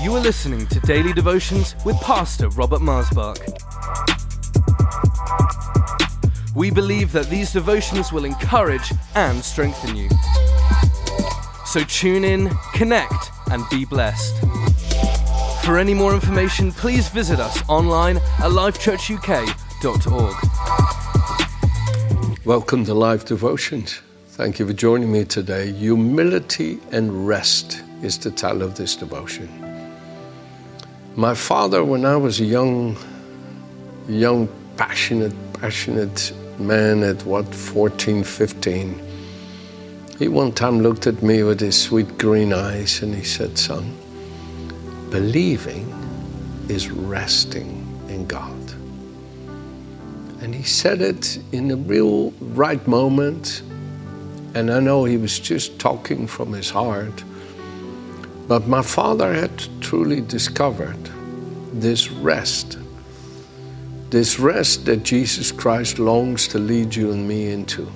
You are listening to Daily Devotions with Pastor Robert Marsbach. We believe that these devotions will encourage and strengthen you. So tune in, connect, and be blessed. For any more information, please visit us online at lifechurchuk.org. Welcome to Live Devotions. Thank you for joining me today. Humility and rest is the title of this devotion. My father, when I was a young, young, passionate, passionate man at what, 14, 15, he one time looked at me with his sweet green eyes and he said, Son, believing is resting in God. And he said it in a real right moment. And I know he was just talking from his heart. But my father had truly discovered this rest, this rest that Jesus Christ longs to lead you and me into.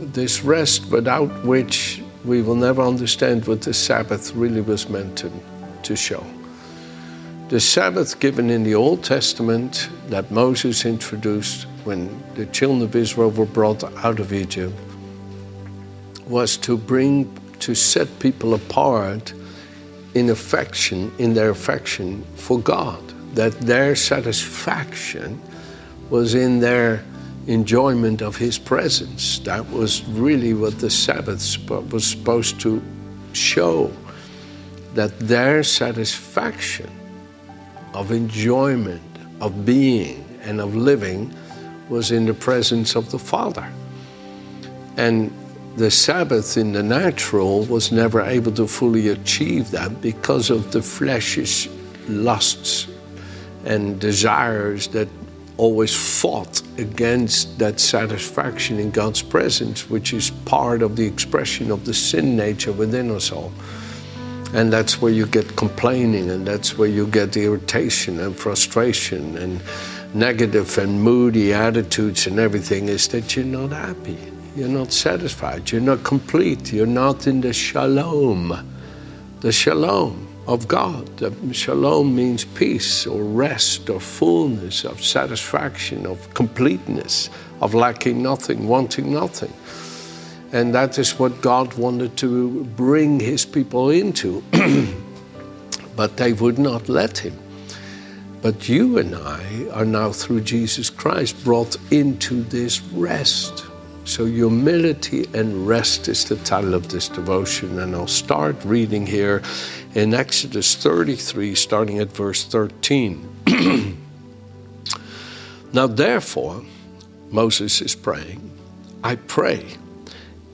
This rest without which we will never understand what the Sabbath really was meant to, to show. The Sabbath given in the Old Testament that Moses introduced when the children of Israel were brought out of Egypt was to bring, to set people apart in affection, in their affection for God, that their satisfaction was in their enjoyment of His presence. That was really what the Sabbath was supposed to show, that their satisfaction of enjoyment, of being, and of living was in the presence of the Father. And the Sabbath in the natural was never able to fully achieve that because of the flesh's lusts and desires that always fought against that satisfaction in God's presence, which is part of the expression of the sin nature within us all. And that's where you get complaining, and that's where you get irritation and frustration and negative and moody attitudes and everything, is that you're not happy. You're not satisfied. You're not complete. You're not in the shalom, the shalom of God. The shalom means peace or rest or fullness of satisfaction, of completeness, of lacking nothing, wanting nothing. And that is what God wanted to bring his people into. but they would not let him. But you and I are now, through Jesus Christ, brought into this rest. So, humility and rest is the title of this devotion. And I'll start reading here in Exodus 33, starting at verse 13. now, therefore, Moses is praying, I pray,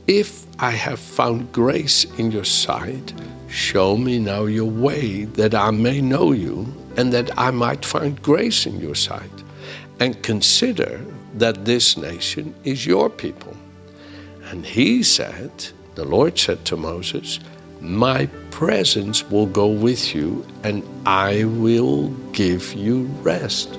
if I have found grace in your sight, show me now your way that I may know you and that I might find grace in your sight. And consider that this nation is your people. And he said, the Lord said to Moses, My presence will go with you, and I will give you rest.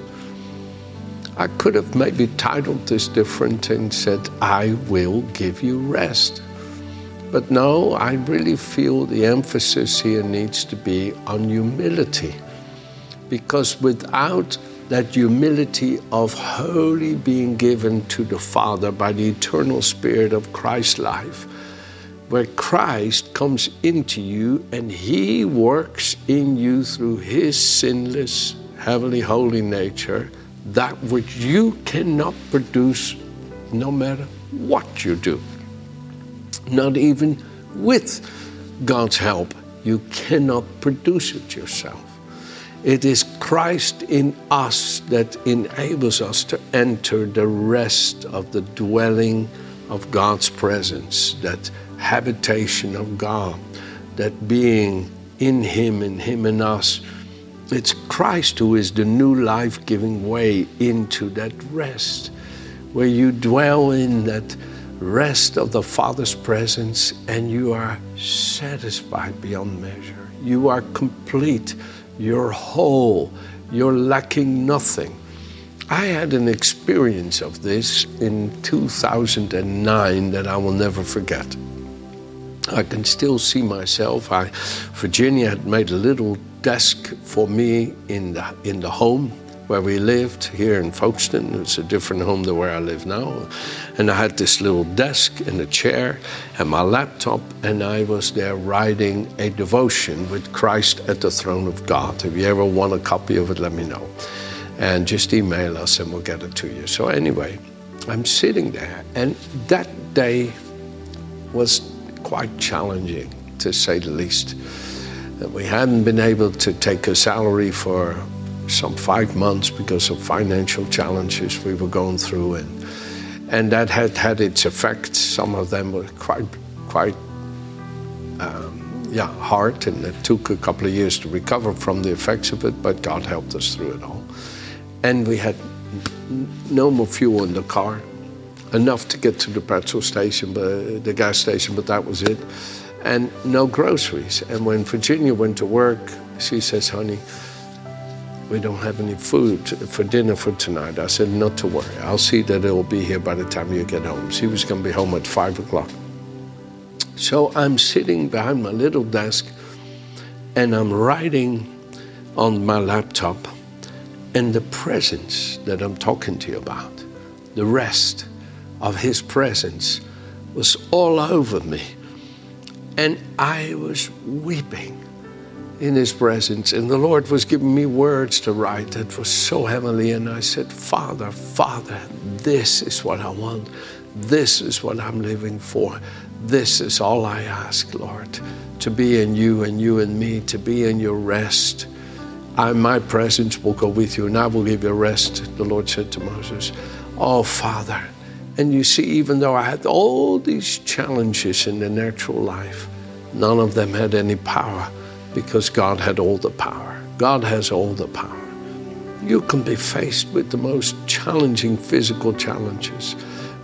I could have maybe titled this different and said, I will give you rest. But no, I really feel the emphasis here needs to be on humility. Because without that humility of wholly being given to the Father by the eternal Spirit of Christ's life, where Christ comes into you and He works in you through His sinless, heavenly, holy nature, that which you cannot produce no matter what you do. Not even with God's help, you cannot produce it yourself. It is Christ in us that enables us to enter the rest of the dwelling of God's presence, that habitation of God, that being in Him and Him in us. It's Christ who is the new life giving way into that rest, where you dwell in that rest of the Father's presence and you are satisfied beyond measure. You are complete you're whole. You're lacking nothing. I had an experience of this in 2009 that I will never forget. I can still see myself. I, Virginia had made a little desk for me in the, in the home where we lived here in Folkestone. It's a different home than where I live now. And I had this little desk and a chair and my laptop, and I was there writing a devotion with Christ at the throne of God. If you ever want a copy of it, let me know. And just email us and we'll get it to you. So, anyway, I'm sitting there, and that day was quite challenging, to say the least. We hadn't been able to take a salary for some five months because of financial challenges we were going through, and and that had had its effects. Some of them were quite quite um, yeah hard, and it took a couple of years to recover from the effects of it. But God helped us through it all, and we had no more fuel in the car, enough to get to the petrol station, but the gas station, but that was it, and no groceries. And when Virginia went to work, she says, "Honey." We don't have any food for dinner for tonight. I said, not to worry. I'll see that it'll be here by the time you get home. She was going to be home at five o'clock. So I'm sitting behind my little desk and I'm writing on my laptop and the presence that I'm talking to you about, the rest of his presence was all over me. And I was weeping in His presence. And the Lord was giving me words to write that was so heavenly. And I said, Father, Father, this is what I want. This is what I'm living for. This is all I ask, Lord, to be in you and you in me, to be in your rest. I, my presence will go with you and I will give you rest, the Lord said to Moses. Oh, Father. And you see, even though I had all these challenges in the natural life, none of them had any power because God had all the power. God has all the power. You can be faced with the most challenging physical challenges,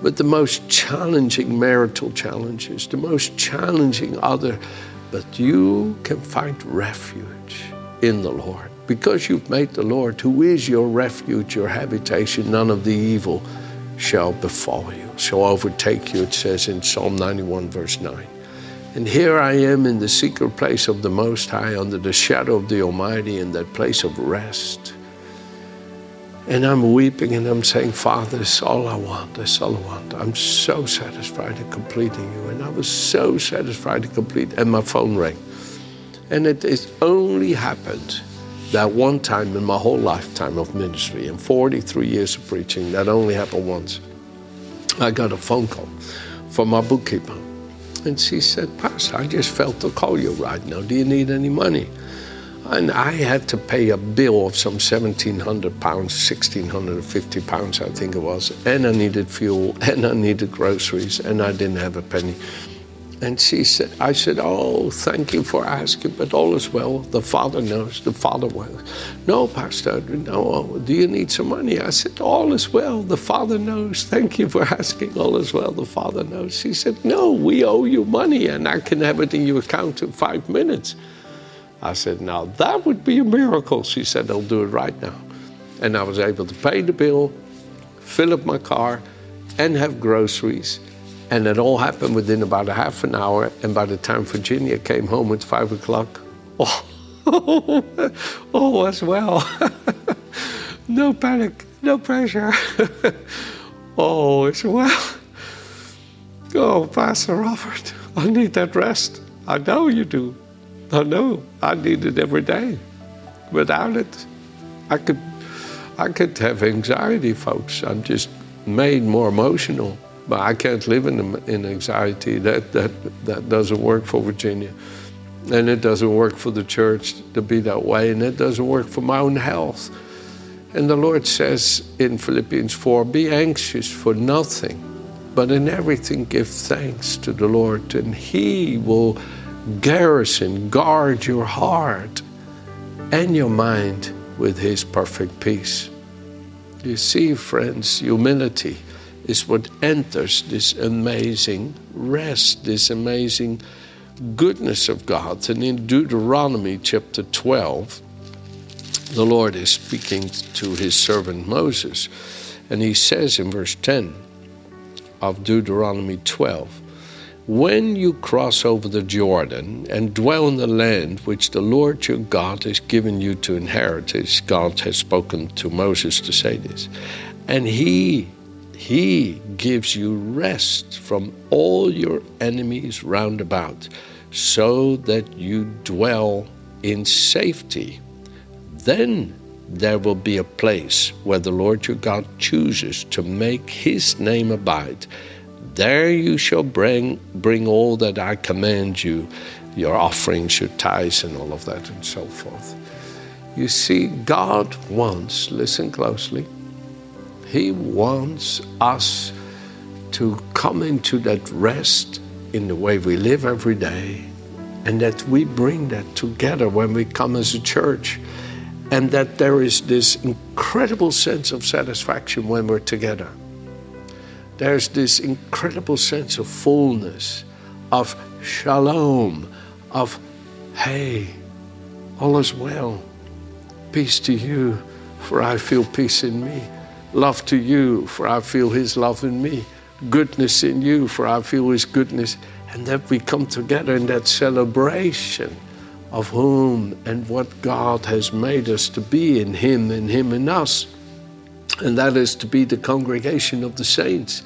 with the most challenging marital challenges, the most challenging other, but you can find refuge in the Lord. Because you've made the Lord, who is your refuge, your habitation, none of the evil shall befall you, shall overtake you, it says in Psalm 91, verse 9. And here I am in the secret place of the Most High, under the shadow of the Almighty, in that place of rest. And I'm weeping and I'm saying, Father, that's all I want. That's all I want. I'm so satisfied in completing you. And I was so satisfied to complete. And my phone rang. And it, it only happened that one time in my whole lifetime of ministry, in 43 years of preaching, that only happened once. I got a phone call from my bookkeeper. And she said, Pastor, I just felt to call you right now. Do you need any money? And I had to pay a bill of some 1,700 pounds, 1,650 pounds, I think it was. And I needed fuel, and I needed groceries, and I didn't have a penny. And she said, I said, Oh, thank you for asking, but all is well. The Father knows, the Father will. No, Pastor, no, do you need some money? I said, All is well. The Father knows. Thank you for asking. All is well. The Father knows. She said, No, we owe you money, and I can have it in your account in five minutes. I said, Now that would be a miracle. She said, I'll do it right now. And I was able to pay the bill, fill up my car, and have groceries and it all happened within about a half an hour. And by the time Virginia came home at five o'clock, oh, all was well. no panic, no pressure. oh, it's well. Oh, Pastor Robert, I need that rest. I know you do. I know. I need it every day. Without it, I could, I could have anxiety, folks. I'm just made more emotional. But I can't live in, in anxiety. That, that, that doesn't work for Virginia. And it doesn't work for the church to be that way. And it doesn't work for my own health. And the Lord says in Philippians 4 be anxious for nothing, but in everything give thanks to the Lord, and He will garrison, guard your heart and your mind with His perfect peace. You see, friends, humility is what enters this amazing rest, this amazing goodness of God. And in Deuteronomy chapter 12, the Lord is speaking to his servant Moses, and he says in verse 10 of Deuteronomy 12, when you cross over the Jordan and dwell in the land which the Lord your God has given you to inherit, as God has spoken to Moses to say this, and He He gives you rest from all your enemies round about, so that you dwell in safety. Then there will be a place where the Lord your God chooses to make His name abide there you shall bring, bring all that I command you, your offerings, your tithes, and all of that, and so forth. You see, God wants, listen closely, He wants us to come into that rest in the way we live every day, and that we bring that together when we come as a church, and that there is this incredible sense of satisfaction when we're together there's this incredible sense of fullness, of shalom, of, hey, all is well. Peace to you, for I feel peace in me. Love to you, for I feel His love in me. Goodness in you, for I feel His goodness. And that we come together in that celebration of whom and what God has made us to be in Him and Him in us and that is to be the congregation of the saints.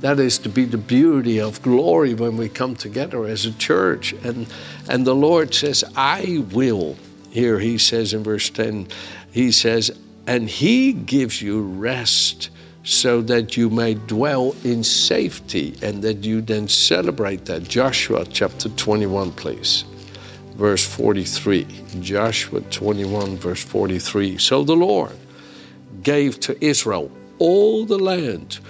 That is to be the beauty of glory when we come together as a church. And, and the Lord says, I will. Here he says in verse 10, he says, and he gives you rest so that you may dwell in safety and that you then celebrate that. Joshua chapter 21, please. Verse 43. Joshua 21, verse 43. So the Lord gave to Israel all the land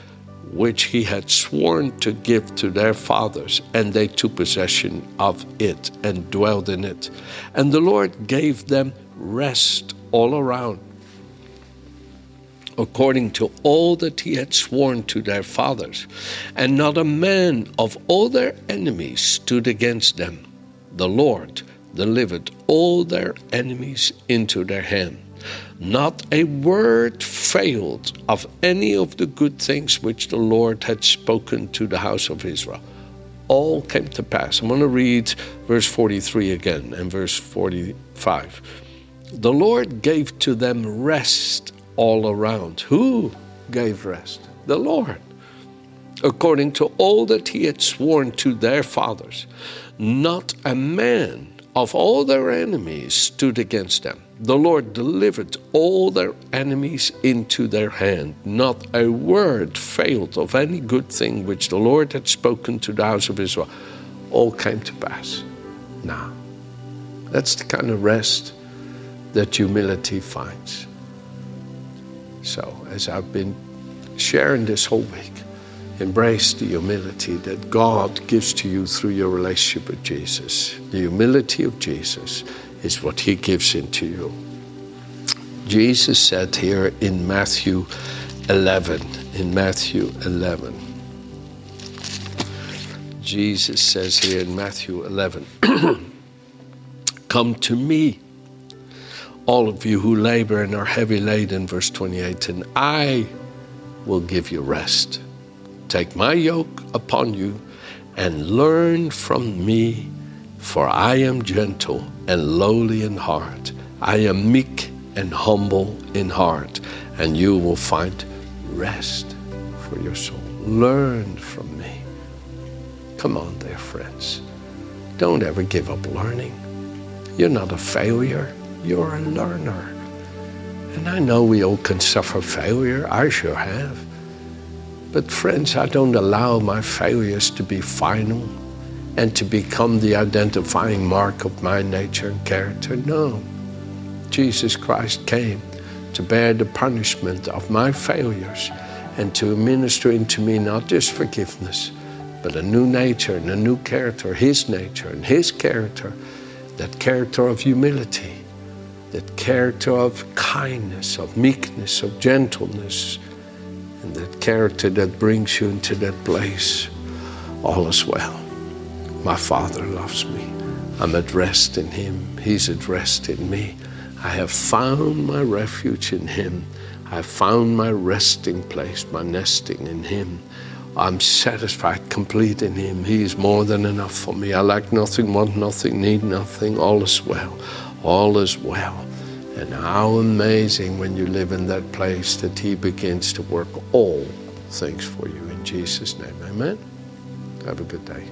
which he had sworn to give to their fathers, and they took possession of it and dwelled in it. And the Lord gave them rest all around, according to all that he had sworn to their fathers. And not a man of all their enemies stood against them. The Lord delivered all their enemies into their hand. Not a word failed of any of the good things which the Lord had spoken to the house of Israel. All came to pass. I'm going to read verse 43 again and verse 45. The Lord gave to them rest all around. Who gave rest? The Lord. According to all that he had sworn to their fathers, not a man of all their enemies stood against them the Lord delivered all their enemies into their hand. Not a word failed of any good thing which the Lord had spoken to the house of Israel. All came to pass. Now, that's the kind of rest that humility finds. So, as I've been sharing this whole week, embrace the humility that God gives to you through your relationship with Jesus. The humility of Jesus is what he gives into you. Jesus said here in Matthew 11, in Matthew 11, Jesus says here in Matthew 11, Come to me, all of you who labor and are heavy laden, verse 28, and I will give you rest. Take my yoke upon you and learn from me for I am gentle and lowly in heart. I am meek and humble in heart, and you will find rest for your soul. Learn from me. Come on, dear friends. Don't ever give up learning. You're not a failure, you're a learner. And I know we all can suffer failure. I sure have. But, friends, I don't allow my failures to be final and to become the identifying mark of my nature and character. No. Jesus Christ came to bear the punishment of my failures and to minister into me not just forgiveness, but a new nature and a new character, His nature and His character, that character of humility, that character of kindness, of meekness, of gentleness, and that character that brings you into that place. All is well. My Father loves me. I'm at rest in Him. He's at rest in me. I have found my refuge in Him. I have found my resting place, my nesting in Him. I'm satisfied, complete in Him. He is more than enough for me. I lack nothing, want nothing, need nothing. All is well. All is well. And how amazing when you live in that place that He begins to work all things for you. In Jesus' name, amen. Have a good day.